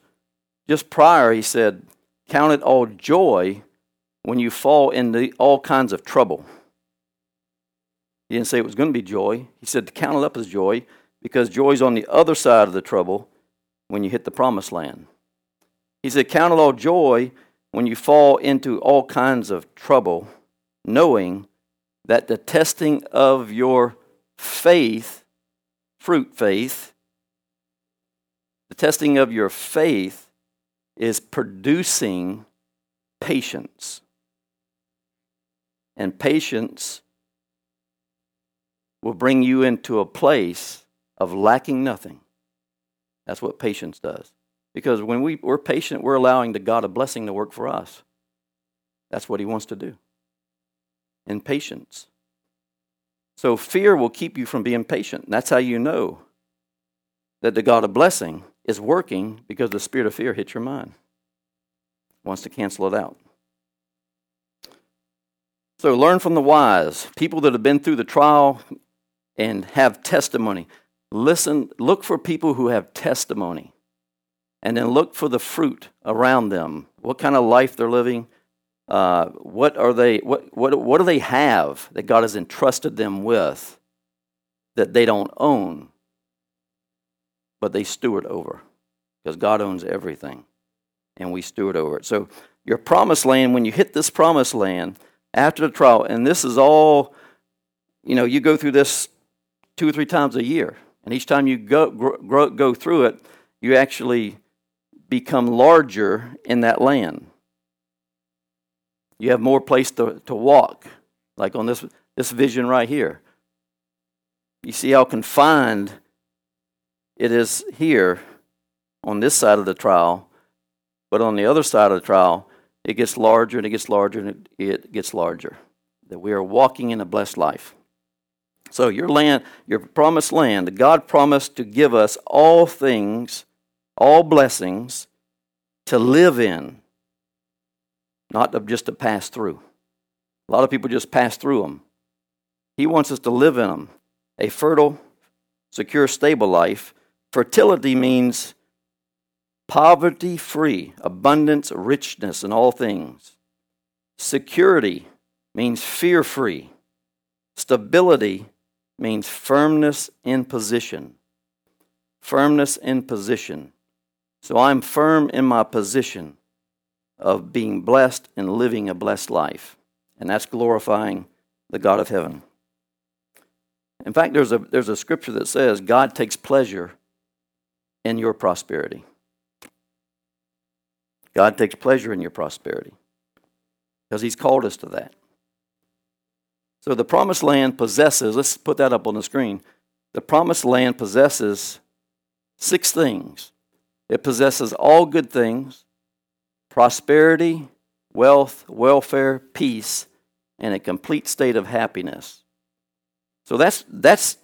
just prior, he said, Count it all joy when you fall into all kinds of trouble. He didn't say it was going to be joy. He said to count it up as joy because joy is on the other side of the trouble when you hit the promised land. He said, Count it all joy when you fall into all kinds of trouble, knowing that the testing of your faith, fruit faith, the testing of your faith is producing patience. And patience will bring you into a place of lacking nothing. That's what patience does. Because when we, we're patient, we're allowing the God of blessing to work for us. That's what He wants to do. In patience. So fear will keep you from being patient. That's how you know that the God of blessing is working because the spirit of fear hits your mind. Wants to cancel it out. So learn from the wise, people that have been through the trial and have testimony. Listen, look for people who have testimony. And then look for the fruit around them. What kind of life they're living. Uh, what are they what, what what do they have that God has entrusted them with that they don't own? but they steward over because God owns everything and we steward over it. So, your promised land, when you hit this promised land after the trial, and this is all, you know, you go through this two or three times a year, and each time you go, grow, go through it, you actually become larger in that land. You have more place to, to walk, like on this, this vision right here. You see how confined it is here on this side of the trial, but on the other side of the trial, it gets larger and it gets larger and it gets larger. That we are walking in a blessed life. So, your land, your promised land, God promised to give us all things, all blessings to live in, not just to pass through. A lot of people just pass through them. He wants us to live in them. A fertile, secure, stable life Fertility means poverty free, abundance, richness in all things. Security means fear free. Stability means firmness in position. Firmness in position. So I'm firm in my position of being blessed and living a blessed life. And that's glorifying the God of heaven. In fact, there's a, there's a scripture that says God takes pleasure in your prosperity. God takes pleasure in your prosperity. because He's called us to that. So the promised land possesses, let's put that up on the screen. The promised land possesses six things it possesses all good things, prosperity, wealth, welfare, peace, and a complete state of happiness. So that's, that's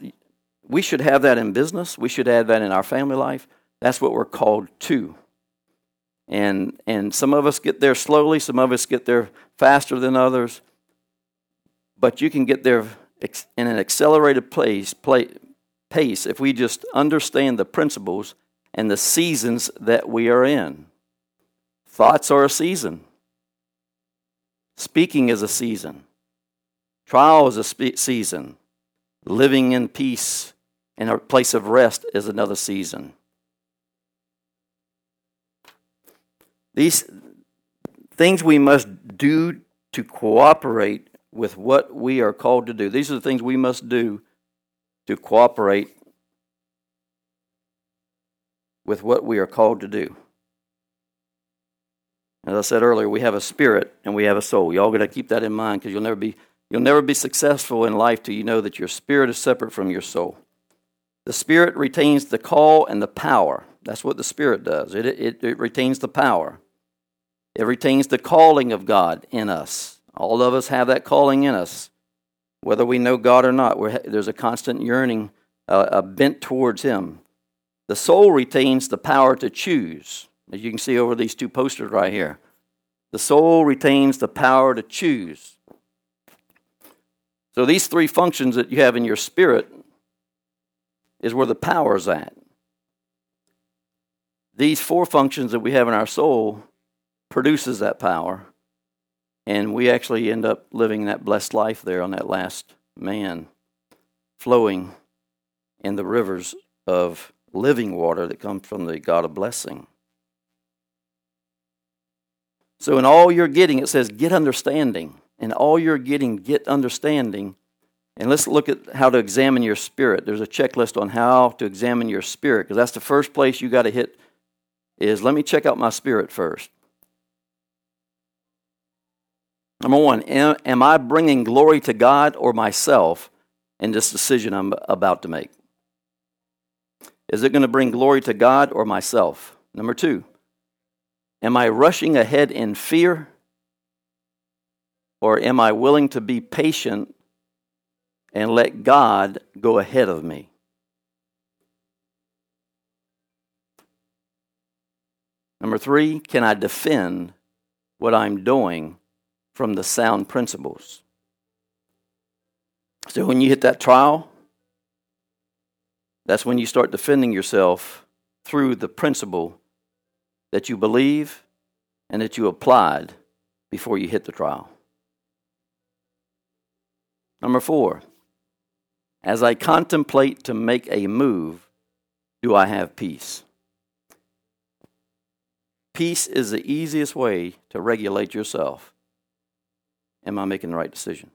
we should have that in business. We should have that in our family life. That's what we're called to. And, and some of us get there slowly, some of us get there faster than others. But you can get there in an accelerated place, play, pace if we just understand the principles and the seasons that we are in. Thoughts are a season, speaking is a season, trial is a spe- season, living in peace and a place of rest is another season. These things we must do to cooperate with what we are called to do. These are the things we must do to cooperate with what we are called to do. As I said earlier, we have a spirit and we have a soul. Y'all got to keep that in mind because you'll never be you'll never be successful in life till you know that your spirit is separate from your soul. The Spirit retains the call and the power. That's what the Spirit does. It, it, it retains the power. It retains the calling of God in us. All of us have that calling in us. Whether we know God or not, there's a constant yearning, uh, a bent towards Him. The soul retains the power to choose. As you can see over these two posters right here. The soul retains the power to choose. So these three functions that you have in your spirit is where the power is at. These four functions that we have in our soul produces that power, and we actually end up living that blessed life there on that last man, flowing in the rivers of living water that come from the God of blessing. So, in all you're getting, it says, get understanding. In all you're getting, get understanding. And let's look at how to examine your spirit. There's a checklist on how to examine your spirit because that's the first place you got to hit is let me check out my spirit first. Number one, am I bringing glory to God or myself in this decision I'm about to make? Is it going to bring glory to God or myself? Number two, am I rushing ahead in fear or am I willing to be patient and let God go ahead of me. Number three, can I defend what I'm doing from the sound principles? So when you hit that trial, that's when you start defending yourself through the principle that you believe and that you applied before you hit the trial. Number four, as I contemplate to make a move, do I have peace? Peace is the easiest way to regulate yourself. Am I making the right decision?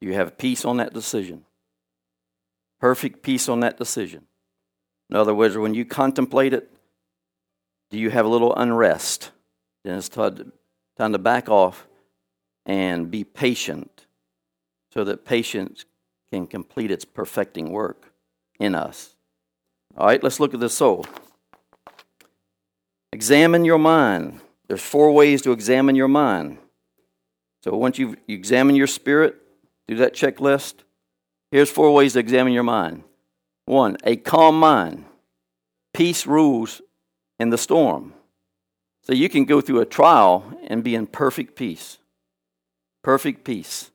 You have peace on that decision. Perfect peace on that decision. In other words, when you contemplate it, do you have a little unrest? Then it's time to back off and be patient so that patience can complete its perfecting work in us. All right, let's look at the soul. Examine your mind. There's four ways to examine your mind. So once you examine your spirit, do that checklist. Here's four ways to examine your mind. One, a calm mind. Peace rules in the storm. So you can go through a trial and be in perfect peace. Perfect peace.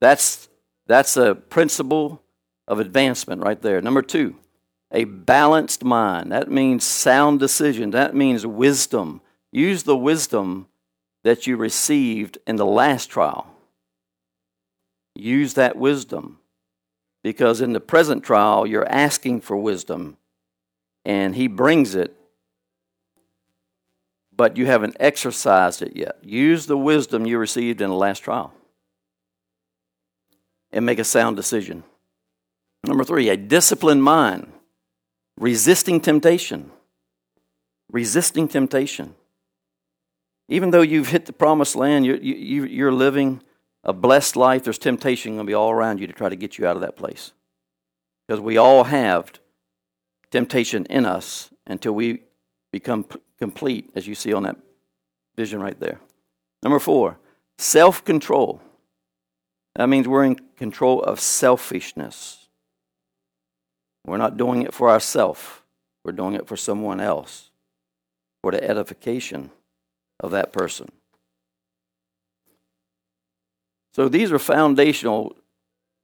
That's, that's a principle of advancement right there. Number two, a balanced mind. That means sound decision. That means wisdom. Use the wisdom that you received in the last trial. Use that wisdom. Because in the present trial, you're asking for wisdom, and He brings it, but you haven't exercised it yet. Use the wisdom you received in the last trial and make a sound decision. Number three, a disciplined mind, resisting temptation. Resisting temptation. even though you've hit the promised land, you're, you, you're living a blessed life, there's temptation going to be all around you to try to get you out of that place. Because we all have temptation in us until we become p- complete, as you see on that vision right there. Number four, self control. That means we're in control of selfishness. We're not doing it for ourselves, we're doing it for someone else, for the edification of that person. So these are foundational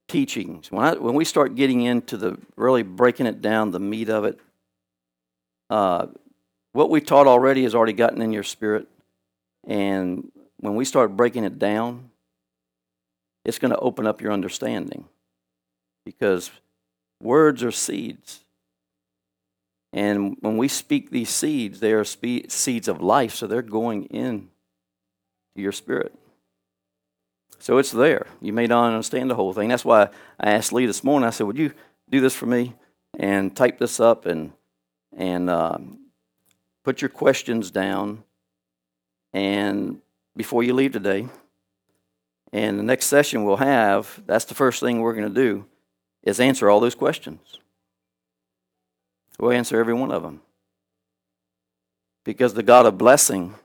teachings. When, I, when we start getting into the really breaking it down, the meat of it, uh, what we taught already has already gotten in your spirit. And when we start breaking it down, it's going to open up your understanding because words are seeds. And when we speak these seeds, they are spe- seeds of life, so they're going in to your spirit. So it's there. You may not understand the whole thing. That's why I asked Lee this morning. I said, "Would you do this for me and type this up and and uh, put your questions down and before you leave today. And the next session we'll have, that's the first thing we're going to do, is answer all those questions. We'll answer every one of them. Because the God of blessing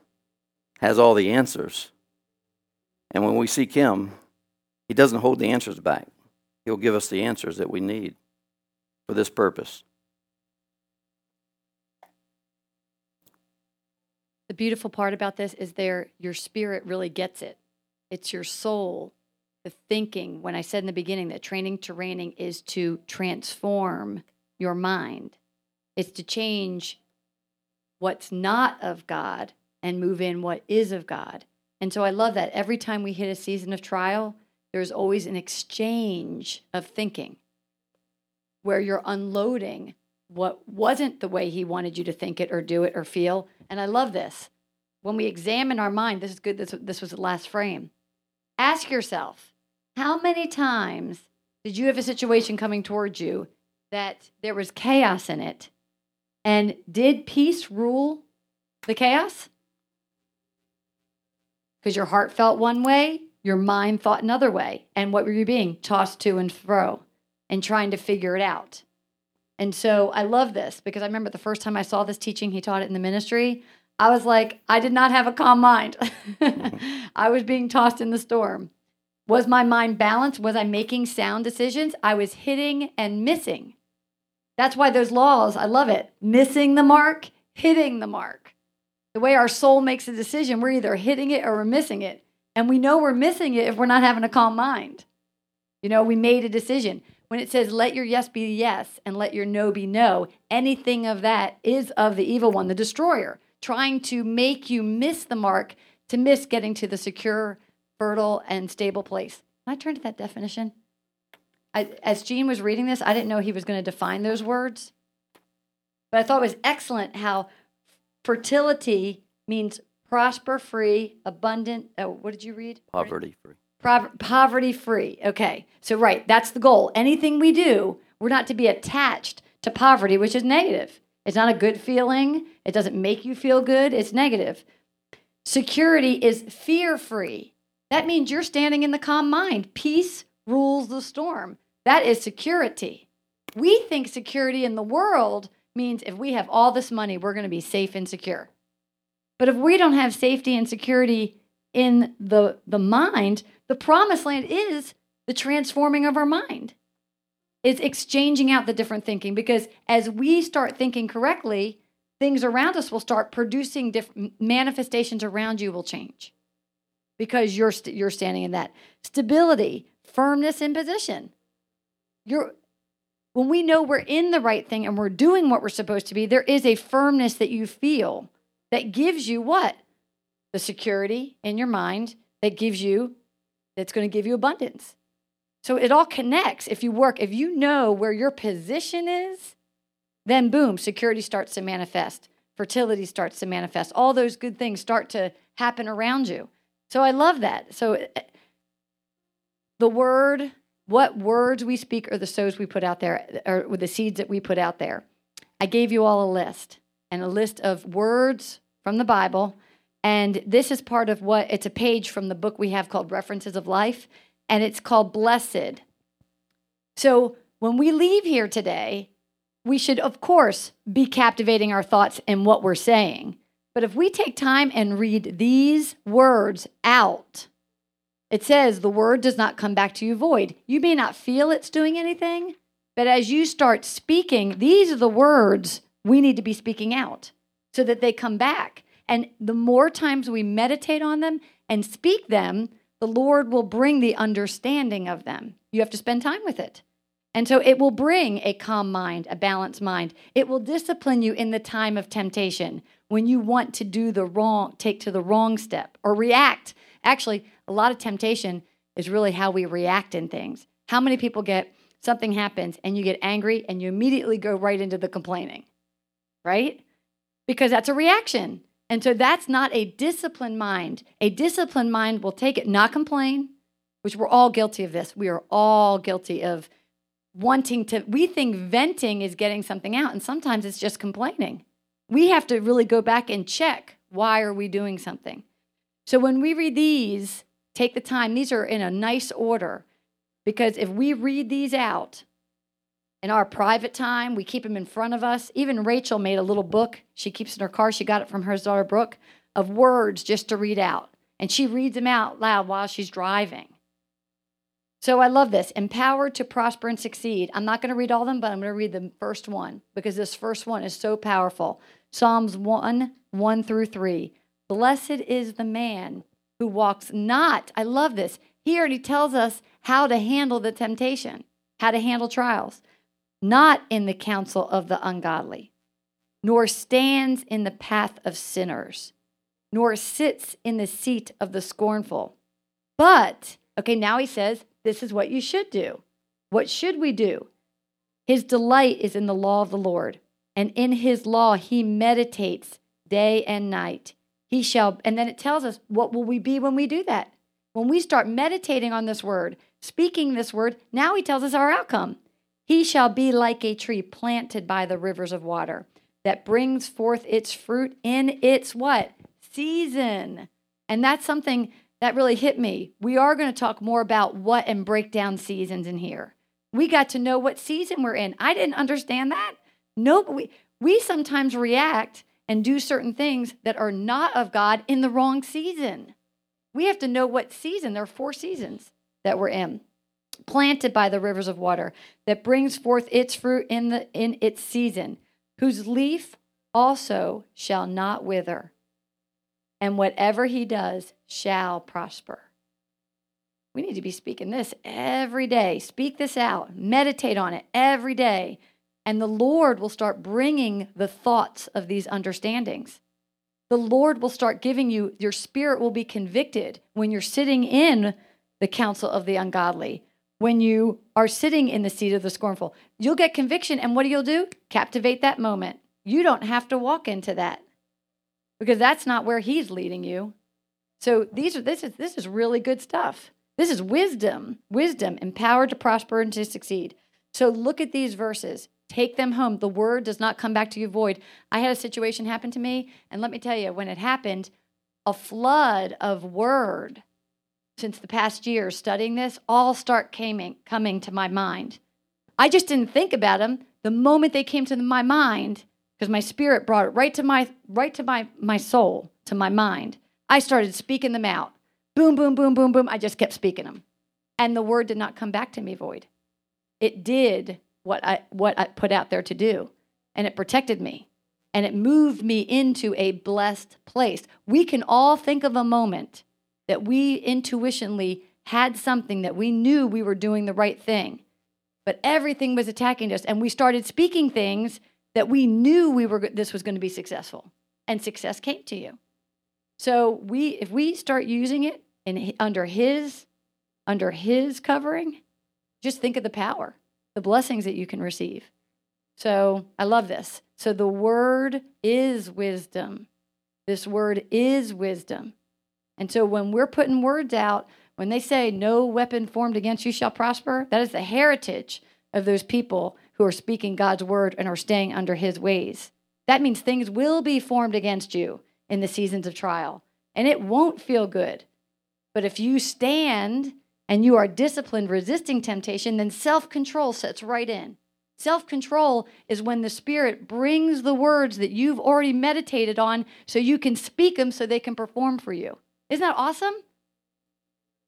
has all the answers. And when we seek Him, He doesn't hold the answers back. He'll give us the answers that we need for this purpose. The beautiful part about this is there your spirit really gets it. It's your soul, the thinking. When I said in the beginning that training to reigning is to transform your mind. It's to change what's not of God and move in what is of God. And so I love that. Every time we hit a season of trial, there's always an exchange of thinking where you're unloading what wasn't the way he wanted you to think it or do it or feel. And I love this. When we examine our mind, this is good. This, this was the last frame. Ask yourself, how many times did you have a situation coming towards you that there was chaos in it? And did peace rule the chaos? Because your heart felt one way, your mind thought another way. And what were you being? Tossed to and fro and trying to figure it out. And so I love this because I remember the first time I saw this teaching, he taught it in the ministry. I was like, I did not have a calm mind. I was being tossed in the storm. Was my mind balanced? Was I making sound decisions? I was hitting and missing. That's why those laws, I love it. Missing the mark, hitting the mark. The way our soul makes a decision, we're either hitting it or we're missing it. And we know we're missing it if we're not having a calm mind. You know, we made a decision. When it says, let your yes be yes and let your no be no, anything of that is of the evil one, the destroyer, trying to make you miss the mark, to miss getting to the secure, fertile, and stable place. Can I turn to that definition? I, as Gene was reading this, I didn't know he was going to define those words. But I thought it was excellent how fertility means prosper free, abundant. Oh, what did you read? Poverty free. Pro- poverty free. Okay. So, right, that's the goal. Anything we do, we're not to be attached to poverty, which is negative. It's not a good feeling. It doesn't make you feel good. It's negative. Security is fear free. That means you're standing in the calm mind. Peace rules the storm. That is security. We think security in the world means if we have all this money, we're going to be safe and secure. But if we don't have safety and security in the, the mind, the promised land is the transforming of our mind. It's exchanging out the different thinking because as we start thinking correctly, things around us will start producing different manifestations around you will change because you're you you're standing in that stability, firmness in position. You're when we know we're in the right thing and we're doing what we're supposed to be, there is a firmness that you feel that gives you what? The security in your mind that gives you that's going to give you abundance. So it all connects. If you work, if you know where your position is, then boom, security starts to manifest. Fertility starts to manifest. All those good things start to happen around you. So I love that. So eh, the word, what words we speak are the sows we put out there, or the seeds that we put out there. I gave you all a list and a list of words from the Bible And this is part of what it's a page from the book we have called References of Life, and it's called Blessed. So when we leave here today, we should, of course, be captivating our thoughts and what we're saying. But if we take time and read these words out, it says the word does not come back to you void. You may not feel it's doing anything, but as you start speaking, these are the words we need to be speaking out so that they come back. And the more times we meditate on them and speak them, the Lord will bring the understanding of them. You have to spend time with it. And so it will bring a calm mind, a balanced mind. It will discipline you in the time of temptation when you want to do the wrong, take to the wrong step or react. Actually, a lot of temptation is really how we react in things. How many people get something happens and you get angry and you immediately go right into the complaining, right? Because that's a reaction. And so that's not a disciplined mind. A disciplined mind will take it, not complain, which we're all guilty of this. We are all guilty of wanting to, we think venting is getting something out, and sometimes it's just complaining. We have to really go back and check why are we doing something. So when we read these, take the time. These are in a nice order because if we read these out in our private time, we keep them in front of us. Even Rachel made a little book she keeps in her car. She got it from her daughter Brooke of words just to read out. And she reads them out loud while she's driving. So I love this empowered to prosper and succeed. I'm not going to read all of them, but I'm going to read the first one because this first one is so powerful. Psalms 1 1 through 3. Blessed is the man who walks not, I love this. He already tells us how to handle the temptation, how to handle trials not in the counsel of the ungodly, nor stands in the path of sinners, nor sits in the seat of the scornful. But, okay, now he says, this is what you should do. What should we do? His delight is in the law of the Lord, and in his law he meditates day and night. He shall, and then it tells us what will we be when we do that? When we start meditating on this word, speaking this word, now he tells us our outcome. He shall be like a tree planted by the rivers of water that brings forth its fruit in its what? Season. And that's something that really hit me. We are going to talk more about what and break down seasons in here. We got to know what season we're in. I didn't understand that. No, we, we sometimes react and do certain things that are not of God in the wrong season. We have to know what season. There are four seasons that we're in planted by the rivers of water, that brings forth its fruit in, the, in its season, whose leaf also shall not wither, and whatever he does shall prosper. We need to be speaking this every day. Speak this out, meditate on it every day, and the Lord will start bringing the thoughts of these understandings. The Lord will start giving you, your spirit will be convicted when you're sitting in the counsel of the ungodly when you are sitting in the seat of the scornful. You'll get conviction, and what do you do? Captivate that moment. You don't have to walk into that because that's not where he's leading you. So these are this is this is really good stuff. This is wisdom, wisdom, empowered to prosper and to succeed. So look at these verses. Take them home. The word does not come back to you void. I had a situation happen to me, and let me tell you, when it happened, a flood of word since the past year studying this all start coming, coming to my mind. I just didn't think about them. The moment they came to my mind, because my spirit brought it right to my right to my my soul, to my mind, I started speaking them out. Boom, boom, boom, boom, boom. I just kept speaking them. And the word did not come back to me void. It did what I what I put out there to do. And it protected me. And it moved me into a blessed place. We can all think of a moment that we intuitionally had something that we knew we were doing the right thing, but everything was attacking us, and we started speaking things that we knew we were this was going to be successful, and success came to you. So we, if we start using it in under His under His covering, just think of the power, the blessings that you can receive. So I love this. So the word is wisdom. This word is wisdom. And so when we're putting words out, when they say no weapon formed against you shall prosper, that is the heritage of those people who are speaking God's word and are staying under his ways. That means things will be formed against you in the seasons of trial. and it won't feel good. But if you stand and you are disciplined, resisting temptation, then self control sets right in. Self control is when the Spirit brings the words that you've already meditated on so you can speak them so they can perform for you. Isn't that awesome?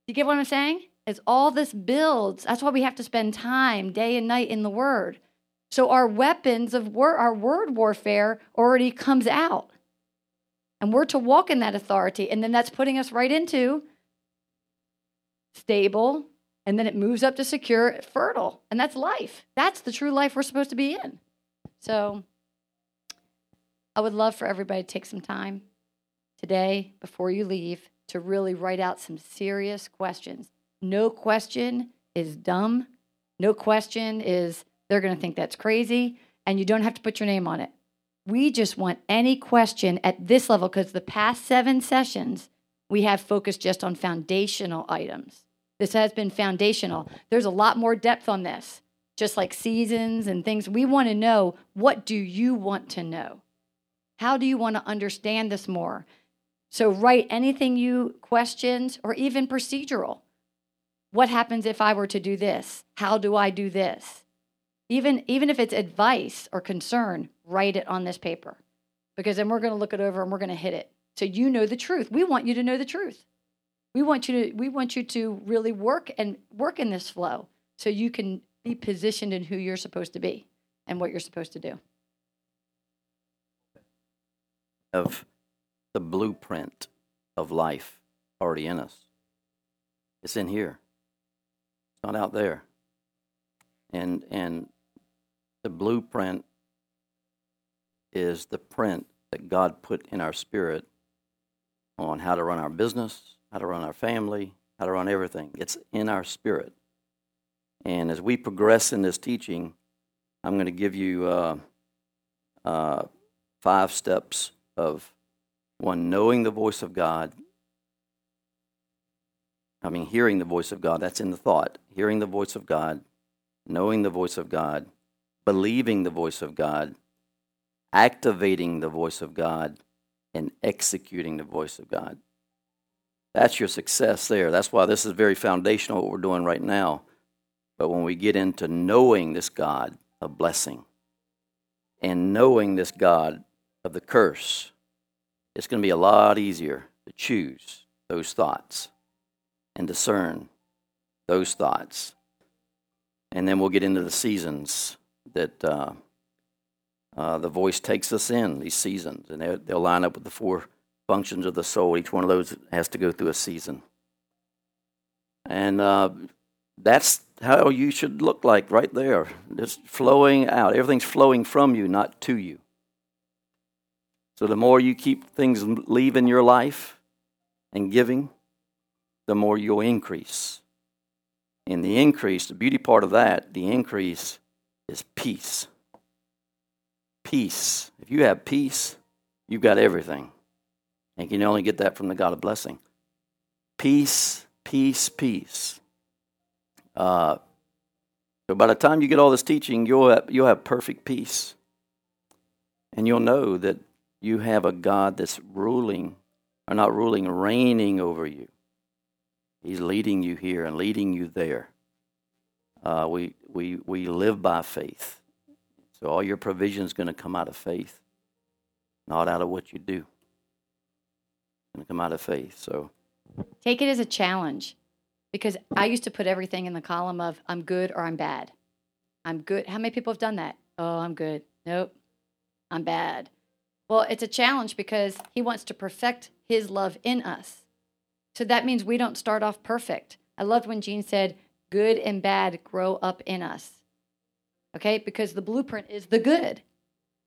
You get what I'm saying? As all this builds, that's why we have to spend time day and night in the Word. So our weapons of word, our word warfare already comes out. And we're to walk in that authority. And then that's putting us right into stable, and then it moves up to secure, fertile. And that's life. That's the true life we're supposed to be in. So I would love for everybody to take some time today before you leave to really write out some serious questions. No question is dumb. No question is they're going to think that's crazy, and you don't have to put your name on it. We just want any question at this level because the past seven sessions we have focused just on foundational items. This has been foundational. There's a lot more depth on this, just like seasons and things. We want to know what do you want to know? How do you want to understand this more? So write anything you questions or even procedural. What happens if I were to do this? How do I do this? Even even if it's advice or concern, write it on this paper. Because then we're going to look it over and we're going to hit it. So you know the truth. We want you to know the truth. We want you to we want you to really work and work in this flow so you can be positioned in who you're supposed to be and what you're supposed to do. Of the blueprint of life already in us. It's in here. It's not out there. And and the blueprint is the print that God put in our spirit on how to run our business, how to run our family, how to run everything. It's in our spirit. And as we progress in this teaching, I'm going to give you uh, uh, five steps of one, knowing the voice of God. I mean, hearing the voice of God, that's in the thought. Hearing the voice of God, knowing the voice of God, believing the voice of God, activating the voice of God, and executing the voice of God. That's your success there. That's why this is very foundational, what we're doing right now. But when we get into knowing this God of blessing and knowing this God of the curse, it's going to be a lot easier to choose those thoughts and discern those thoughts. And then we'll get into the seasons that uh, uh, the voice takes us in, these seasons, and they'll line up with the four functions of the soul. Each one of those has to go through a season. And uh, that's how you should look like right there. Just flowing out. Everything's flowing from you, not to you. So the more you keep things leaving your life and giving, the more you'll increase. And the increase, the beauty part of that, the increase is peace. Peace. If you have peace, you've got everything. And you can only get that from the God of blessing. Peace, peace, peace. Uh, so by the time you get all this teaching, you'll have, you'll have perfect peace. And you'll know that you have a God that's ruling, or not ruling, reigning over you. He's leading you here and leading you there. Uh, we, we, we live by faith. So all your provision is going to come out of faith, not out of what you do going to come out of faith. So take it as a challenge because I used to put everything in the column of I'm good or I'm bad. I'm good. How many people have done that? Oh, I'm good. Nope. I'm bad. Well, it's a challenge because he wants to perfect his love in us. So that means we don't start off perfect. I loved when Jean said, good and bad grow up in us. Okay? Because the blueprint is the good.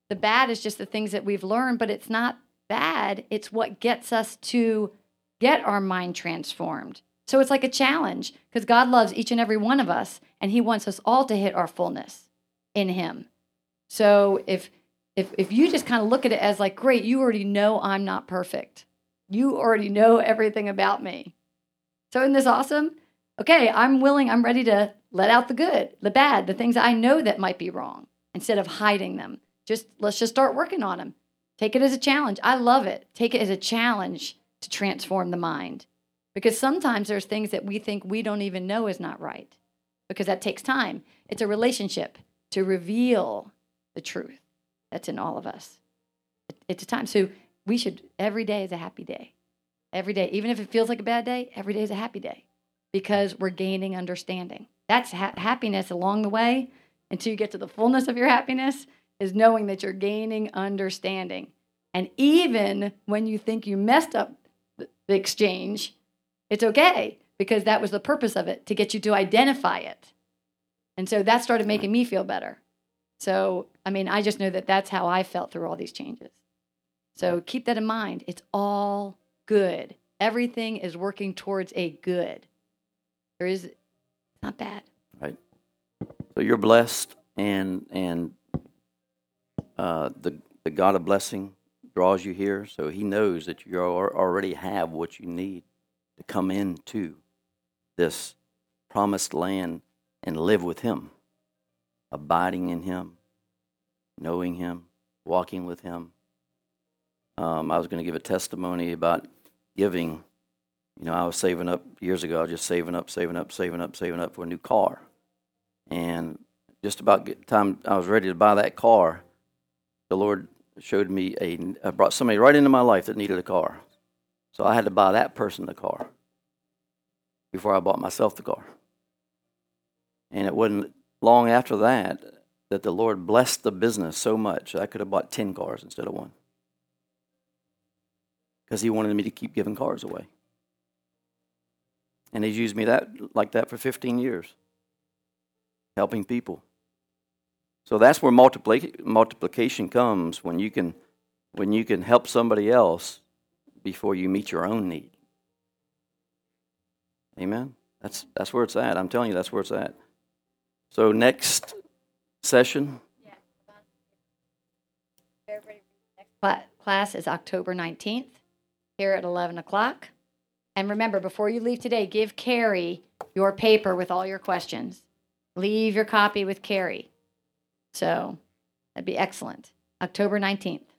The bad is just the things that we've learned, but it's not bad, it's what gets us to get our mind transformed. So it's like a challenge because God loves each and every one of us and he wants us all to hit our fullness in him. So if if if you just kind of look at it as like great, you already know I'm not perfect. You already know everything about me. So isn't this awesome? Okay, I'm willing, I'm ready to let out the good, the bad, the things I know that might be wrong instead of hiding them. Just let's just start working on them. Take it as a challenge. I love it. Take it as a challenge to transform the mind. Because sometimes there's things that we think we don't even know is not right, because that takes time. It's a relationship to reveal the truth that's in all of us. It's a time. So we should, every day is a happy day. Every day, even if it feels like a bad day, every day is a happy day because we're gaining understanding. That's ha- happiness along the way until you get to the fullness of your happiness, is knowing that you're gaining understanding. And even when you think you messed up the exchange, it's okay because that was the purpose of it to get you to identify it. And so that started making me feel better. So, I mean, I just know that that's how I felt through all these changes. So keep that in mind. It's all good. Everything is working towards a good. There is not bad. Right. So you're blessed, and and uh, the the God of blessing draws you here. So He knows that you already have what you need to come into this promised land and live with Him, abiding in Him, knowing Him, walking with Him. Um, I was going to give a testimony about giving. You know, I was saving up years ago. I was just saving up, saving up, saving up, saving up for a new car, and just about time I was ready to buy that car, the Lord showed me a brought somebody right into my life that needed a car, so I had to buy that person the car before I bought myself the car. And it wasn't long after that that the Lord blessed the business so much I could have bought ten cars instead of one because he wanted me to keep giving cars away. And he's used me that like that for 15 years, helping people. So that's where multipli- multiplication comes when you can when you can help somebody else before you meet your own need. Amen. That's that's where it's at. I'm telling you, that's where it's at. So next session. Yeah. Next class is October 19th here at 11 o'clock. And remember, before you leave today, give Carrie your paper with all your questions. Leave your copy with Carrie. So that'd be excellent. October 19th.